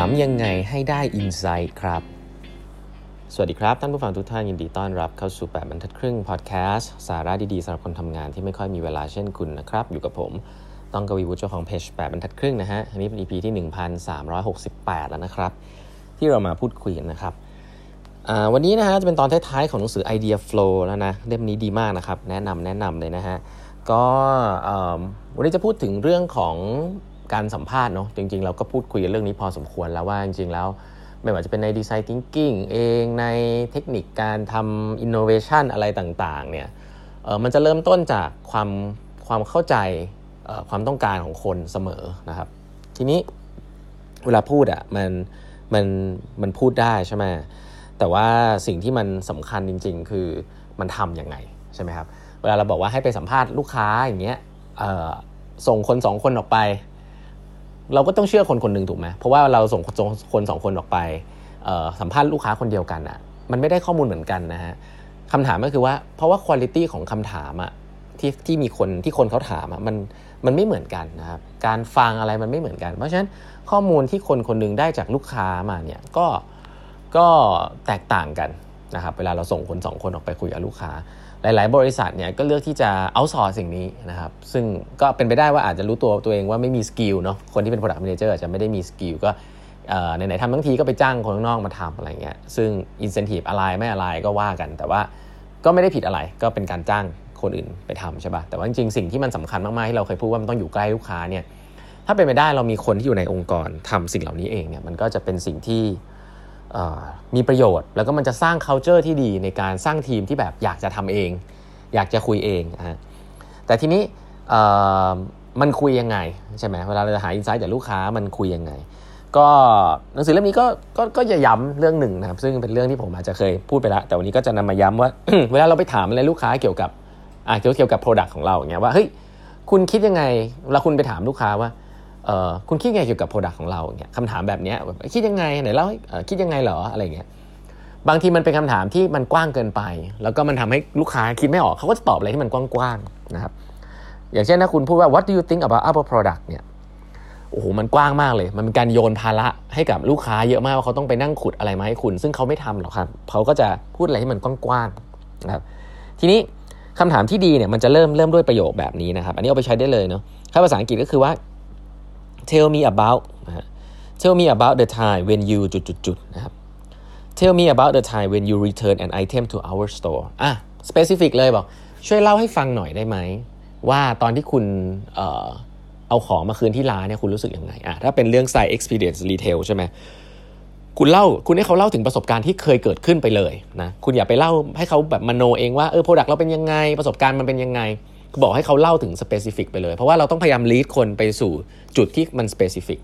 ามยังไงให้ได้อินไซต์ครับ สวัสดีครับ ท่านผู้ฟังทุกท่านยินดีต้อนรับเข้าสู่ 8บรรทัดครึ่งพอดแคสต์สาระดีๆสำหรับคนทำงานที่ไม่ค่อยมีเวลาเช่นคุณนะครับ อยู่กับผม ต้องกวีวุฒิเจ้าของเพจ8บรรทัดครึ่งนะฮะ อันนี้เป็น EP ที่ 1368 แล้วนะครับ ที่เรามาพูดคุยกันนะครับวันนี้นะฮะจะเป็นตอนท้ายๆของหนังสือ Idea Flow แล้วนะเล่มนี้ดีมากนะครับ แนะนำแนะนำเลยนะฮะก็วันนี้จะพูดถึงเรื่องของ การสัมภาษณ์เนาะจริง ๆ เราก็พูดคุยเรื่องนี้พอสมควรแล้วว่าจริง ๆ แล้ว ไม่ว่าจะเป็นในดีไซน์ทิงกิ้งเองในเทคนิคการทำอินโนเวชันอะไรต่างๆเนี่ยเออมันจะเริ่มต้นจากความความเข้าใจความต้องการของคนเสมอนะครับ ทีนี้เวลาพูดอะ่ะมันมันมันพูดได้ใช่ไหมแต่ว่าสิ่งที่มันสำคัญจริง ๆ คือมันทำยังไงใช่ไหมครับเวลาเราบอกว่าให้ไปสัมภาษณ์ลูกค้าอย่างเงี้ยส่งคนสองคนออกไป เราก็ต้องเชื่อคนคนหนึ่งถูกไหมเพราะว่าเราส่งคนสองคนออกไปสัมภาษณ์ลูกค้าคนเดียวกันอะมันไม่ได้ข้อมูลเหมือนกันนะฮะคำถามก็คือว่าเพราะว่าคุณภาพของคำถามอะที่ที่มีคนที่คนเขาถามอะมันมันไม่เหมือนกันนะครับการฟังอะไรมันไม่เหมือนกัน เพราะฉะนั้นข้อมูลที่คนคนนึงได้จากลูกค้ามาเนี่ยก็ก็แตกต่างกันนะครับเวลาเราส่งคนสองคนออกไปคุยกับลูกค้า หลาย ๆ บริษัทเนี่ยก็เลือกที่จะ outsource สิ่งนี้นะครับ ซึ่งก็เป็นไปได้ว่าอาจจะรู้ตัวตัวเองว่าไม่มี skill เนาะคนที่เป็น product manager อาจจะไม่ได้มี skill ก็ไหนๆทำทั้งทีก็ไปจ้างคนข้างนอกมาทำอะไรเงี้ยซึ่ง incentive อะไรไม่อะไรก็ว่ากัน แต่ว่าก็ไม่ได้ผิดอะไรก็เป็นการจ้างคนอื่นไปทำใช่ป่ะแต่ว่าจริงๆสิ่งที่มันสำคัญมากๆที่เราเคยพูดว่ามันต้องอยู่ใกล้ลูกค้าเนี่ยถ้าเป็นไปได้เรามีคนที่อยู่ในองค์กรทำสิ่งเหล่านี้เองเนี่ยมันก็จะเป็นสิ่งที่ มีประโยชน์ แล้วก็มันจะสร้าง culture ที่ดีในการสร้างทีมที่แบบอยากจะทำเอง อยากจะคุยเองนะแต่ทีนี้มันคุยยังไงใช่ไหมเวลาเราจะหาอินไซต์จากลูกค้ามันคุยยังไง ก็หนังสือเล่มนี้ก็ก็ก็จะย้ำเรื่องหนึ่งนะครับ ซึ่งเป็นเรื่องที่ผมอาจจะเคยพูดไปแล้ว แต่วันนี้ก็จะนำมาย้ำว่า เวลาเราไปถามอะไรลูกค้าเกี่ยวกับอ่าเกี่ยวกับโปรดักต์ของเราอย่างเงี้ยว่าเฮ้ยคุณคิดยังไงเวลาคุณไปถามลูกค้าว่า คุณคิดยังไงเกี่ยวกับโปรดักต์ของเราเนี่ยคำถามแบบนี้คิดยังไงไหนเล่าคิดยังไงเหรออะไรเงี้ยบางทีมันเป็นคำถามที่มันกว้างเกินไป แล้วก็มันทำให้ลูกค้าคิดไม่ออกเขาก็จะตอบอะไรที่มันกว้างๆนะครับอย่างเช่นถ้าคุณพูดว่า what do you think about our product เนี่ยโอ้โหมันกว้างมากเลย มันเป็นการโยนภาระให้กับลูกค้าเยอะมากว่าเขาต้องไปนั่งขุดอะไรมาให้คุณ ซึ่งเขาไม่ทำหรอกครับเขาก็จะพูดอะไรที่มันกว้างๆนะครับทีนี้คำถามที่ดีเนี่ยมันจะเริ่มเริ่มด้วยประโยคแบบนี้นะครับ อันนี้เอาไปใช้ได้เลยเนาะถ้าภาษาอังกฤษก็คือว่า tell me about tell me about the time when you จุดๆนะครับ Tell me about the time when you return an item to our store อะ specific เลยบอก ช่วยเล่าให้ฟังหน่อยได้ไหม ว่าตอนที่คุณเอ่อเอาของมาคืนที่ร้านเนี่ยคุณรู้สึกยังไงอะถ้าเป็นเรื่องใส่ experience retail ใช่ไหมคุณเล่าคุณให้เขาเล่าถึงประสบการณ์ที่เคยเกิดขึ้นไปเลยนะคุณอย่าไปเล่าให้เขาแบบมโนเองว่าเออ product เราเป็นยังไง ประสบการณ์มันเป็นยังไง บอกให้เขาเล่าถึง specific ไปเลย เพราะว่าเราต้องพยายาม lead คนไปสู่จุดที่มัน specific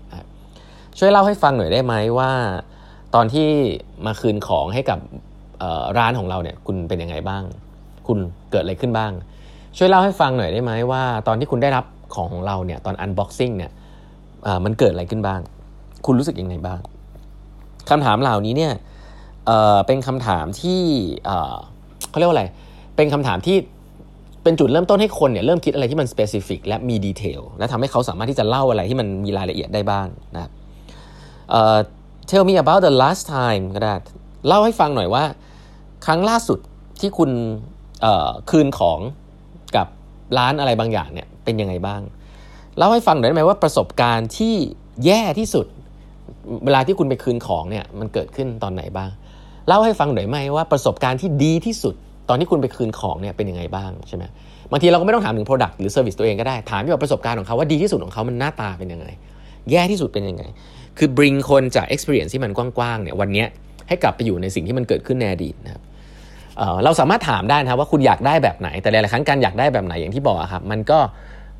ช่วยเล่าให้ฟังหน่อยได้ไหมว่า ตอนที่มาคืนของให้กับร้านของเราเนี่ยคุณเป็นยังไงบ้าง คุณเกิดอะไรขึ้นบ้าง ช่วยเล่าให้ฟังหน่อยได้ไหมว่า ตอนที่คุณได้รับของของเราเนี่ยตอน unboxing เนี่ยมันเกิดอะไรขึ้นบ้าง คุณรู้สึกยังไงบ้างคำถามเหล่านี้เนี่ยเเป็นคำถามที่เขาเรียกว่าอะไร เป็นคำถามที่ เป็นจุดเริ่มต้นให้คนเนี่ยเริ่มคิดอะไรที่มัน specific และมี detail และทำให้เขาสามารถที่จะเล่าอะไรที่มันมีรายละเอียดได้บ้างนะครับ tell me about the last time ก็ได้เล่าให้ฟังหน่อยว่า ครั้งล่าสุดที่คุณคืนของกับร้านอะไรบางอย่างเนี่ยเป็นยังไงบ้าง เล่าให้ฟังหน่อยได้ไหมว่าประสบการณ์ที่แย่ที่สุด เวลาที่คุณไปคืนของเนี่ยมันเกิดขึ้นตอนไหนบ้าง เล่าให้ฟังหน่อยไหมว่าประสบการณ์ที่ดีที่สุด ตอนที่คุณไปคืนของเนี่ยเป็นยังไงบ้างใช่ไหมบางทีเราก็ไม่ต้องถามถึง Product หรือ Service ตัวเองก็ได้ ถามที่ว่าประสบการณ์ของเขาว่าดีที่สุดของเขามันหน้าตาเป็นยังไง แย่ที่สุดเป็นยังไง คือ bring คนจาก experience ที่มันกว้างๆเนี่ยวันนี้ให้กลับไปอยู่ในสิ่งที่มันเกิดขึ้นในอดีตนะครับเราสามารถถามได้นะครับว่าคุณอยากได้แบบไหน แต่หลายๆครั้งการอยากได้แบบไหนอย่างที่บอกครับมันก็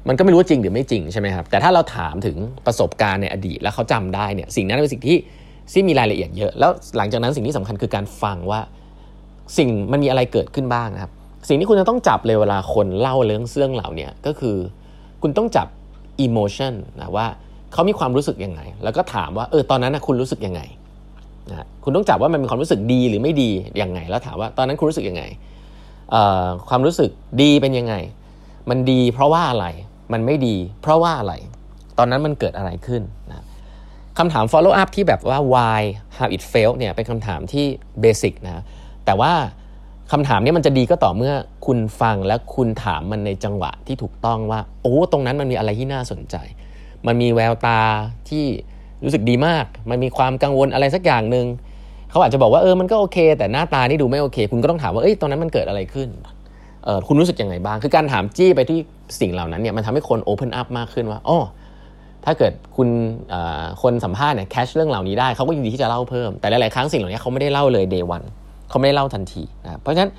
มันก็ไม่รู้จริงหรือไม่จริงใช่ไหมครับแต่ถ้าเราถามถึงประสบการณ์ในอดีต แล้วเขาจำได้เนี่ยสิ่งนั้นเป็นสิ่งที่ที่มีรายละเอียดเยอะ แล้วหลังจากนั้นสิ่งที่สำคัญคือการฟังว่า สิ่งมันมีอะไรเกิดขึ้นบ้างนะครับ สิ่งที่คุณจะต้องจับเลยเวลาคนเล่าเรื่องเรื่องเหล่านี้ก็คือ คุณต้องจับ emotion นะว่าเขามีความรู้สึกยังไง แล้วก็ถามว่าเออตอนนั้นนะคุณรู้สึกยังไงนะคุณต้องจับว่ามันมีความรู้สึกดีหรือไม่ดียังไง แล้วถามว่าตอนนั้นคุณรู้สึกยังไงความรู้สึกดีเป็นยังไง มันดีเพราะว่าอะไร มันไม่ดี เพราะว่าอะไร ตอนนั้นมันเกิดอะไรขึ้นนะคำถาม follow up ที่แบบว่า why how it failed เนี่ยเป็นคำถามที่ basic นะ แต่ว่าคำถามนี้มันจะดีก็ต่อเมื่อคุณฟังและคุณถามมันในจังหวะที่ถูกต้องว่า โอ้ตรงนั้นมันมีอะไรที่น่าสนใจ มันมีแววตาที่รู้สึกดีมาก มันมีความกังวลอะไรสักอย่างหนึ่งเขาอาจจะบอกว่าเออมันก็โอเค แต่หน้าตานี่ดูไม่โอเค คุณก็ต้องถามว่าเอ้ยตรงนั้นมันเกิดอะไรขึ้นเออคุณรู้สึกยังไงบ้าง คือการถามจี้ไปที่สิ่งเหล่านั้นเนี่ยมันทำให้คนโอเพนอัพมากขึ้นว่าอ๋อถ้าเกิดคุณคนสัมภาษณ์เนี่ยแคชเรื่องเหล่านี้ได้เขาก็ยินดีที่จะเล่าเพิ่มแต่หลาย ๆ ครั้งสิ่งเหล่านี้เขาไม่ได้เล่าเลยเดย์วัน เขาไม่ได้เล่าทันทีนะเพราะฉะนั้น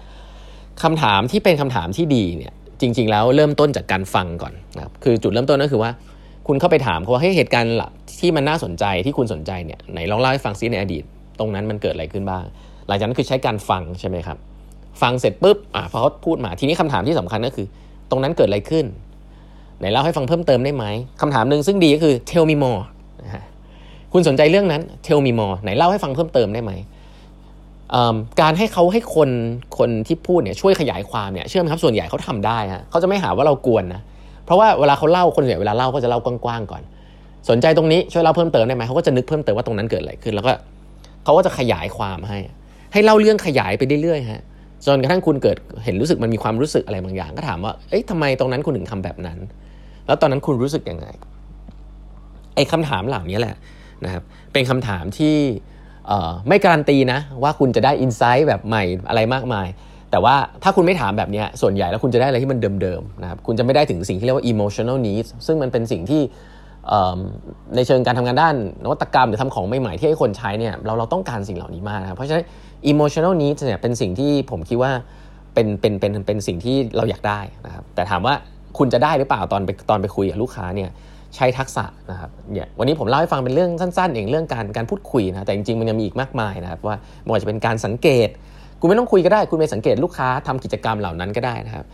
คำถามที่เป็นคำถามที่ดีเนี่ยจริง ๆ แล้วเริ่มต้นจากการฟังก่อนนะคือจุดเริ่มต้นก็คือว่า คุณเข้าไปถามเขาว่าให้เหตุการณ์ที่มันน่าสนใจที่คุณสนใจเนี่ยไหนลองเล่าให้ฟังซิในอดีต ตรงนั้นมันเกิดอะไรขึ้นบ้าง หลังจากนั้นคือใช้การฟังใช่ไหมครับ ฟังเสร็จปุ๊บอะพอเขาพูดมาทีนี้คำถามที่สำคัญก็คือ ตรงนั้นเกิดอะไรขึ้นไหนเล่าให้ฟังเพิ่มเติมได้ไหมคำถามหนึ่งซึ่งดีก็คือ tell me more คุณสนใจเรื่องนั้น tell me more ไหนเล่าให้ฟังเพิ่มเติมได้ไหม การให้เขาให้คนคนที่พูดเนี่ยช่วยขยายความเนี่ยเชื่อไหมครับส่วนใหญ่เขาทำได้ฮะเขาจะไม่หาว่าเรากวนนะเพราะว่าเวลาเขาเล่าคนส่วนใหญ่เวลาเล่าก็จะเล่ากว้างๆก่อน สนใจตรงนี้ช่วยเล่าเพิ่มเติมได้ไหมเขาก็จะนึกเพิ่มเติมว่าตรงนั้นเกิดอะไรขึ้น แล้วก็เขาก็จะขยายความให้ ให้เล่าเรื่องขยายไปเรื่อยๆฮะจนกระทั่งคุณเกิดเห็นรู้สึกมันมีความรู้สึกอะไรบางอย่าง ก็ถามว่าเอ๊ะทำไมตรงนั้นคุณถึงทำแบบนั้น แล้วตอนนั้นคุณรู้สึกยังไงไอ้คำถามเหล่านี้แหละนะครับเป็นคำถามที่ ไม่การันตีนะว่าคุณจะได้อินไซต์แบบใหม่อะไรมากมาย แต่ว่าถ้าคุณไม่ถามแบบนี้ส่วนใหญ่แล้วคุณจะได้อะไรที่มันเดิมๆนะครับคุณจะไม่ได้ถึงสิ่งที่เรียกว่า emotional needs ซึ่งมันเป็นสิ่งที่ในเชิงการทำงานด้านนวัตกรรมหรือทำของใหม่ๆที่ให้คนใช้เนี่ยเราเราต้องการสิ่งเหล่านี้มากนะครับเพราะฉะนั้น emotional needs เนี่ยเป็นสิ่งที่ผมคิดว่าเป็นเป็นเป็นเป็นสิ่งที่เราอยากได้นะครับแต่ถามว่าคุณจะได้หรือเปล่าตอนไปตอนไปคุยกับลูกค้าเนี่ย ใช้ทักษะนะครับเนี่ยวันนี้ผมเล่าให้ฟังเป็นเรื่องสั้นๆ เองเรื่องการการพูดคุยนะแต่จริงๆมันยังมีอีกมากมายนะครับว่าไม่ว่าจะเป็นการสังเกต คุณไม่ต้องคุยก็ได้ คุณไปสังเกตลูกค้าทำกิจกรรมเหล่านั้นก็ได้นะครับ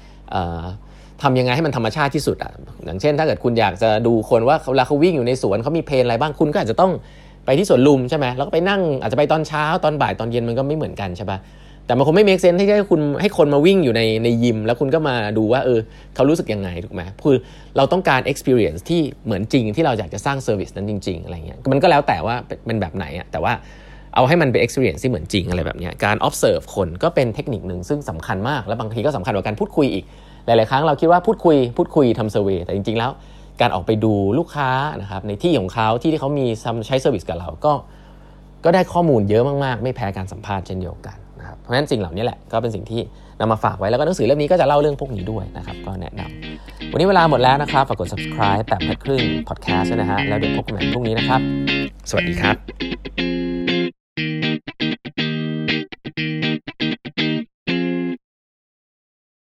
ทำยังไงให้มันธรรมชาติที่สุดอะอย่างเช่น ถ้าเกิดคุณอยากจะดูคนว่าเวลาเขาวิ่งอยู่ในสวนเขามี pain อะไรบ้างคุณก็อาจจะต้องไปที่สวนลุมใช่ไหมแล้วก็ไปนั่งอาจจะไปตอนเช้าตอนบ่ายตอนเย็นมันก็ไม่เหมือนกันใช่ปะ แต่มันคงไม่ make sense ที่ให้คุณให้คนมาวิ่งอยู่ในในยิม แล้วคุณก็มาดูว่าเออเขารู้สึกยังไงถูกไหมคือเราต้องการ experience ที่เหมือนจริงที่เราอยากจะสร้าง service นั้นจริง ๆ อะไรเงี้ยมันก็แล้วแต่ว่าเป็นแบบไหนอะแต่ว่าเอาให้มันเป็น experience ที่เหมือนจริงอะไรแบบนี้การ observe คนก็เป็นเทคนิคหนึ่งซึ่งสำคัญมาก และบางทีก็สำคัญกว่าการพูดคุยอีก หลาย ๆ ครั้งเราคิดว่าพูดคุย พูดคุยทำ survey แต่จริง ๆ แล้ว การออกไปดูลูกค้านะครับในที่ของเขาที่ที่เขามีใช้ service กับเราก็ ก็ได้ข้อมูลเยอะมาก ๆ ไม่แพ้การสัมภาษณ์เช่นเดียวกัน นะครับเพราะฉะนั้นสิ่งเหล่านี้แหละก็เป็นสิ่งที่นำมาฝากไว้แล้วก็หนังสือเล่มนี้ก็จะเล่าเรื่องพวกนี้ด้วยนะครับก็แนะนำวันนี้เวลาหมดแล้วนะครับฝากกด subscribe แปดบรรทัดครึ่ง podcast นะฮะแล้วเดี๋ยวพบกันใหม่พรุ่งนี้นะครับ สวัสดีครับ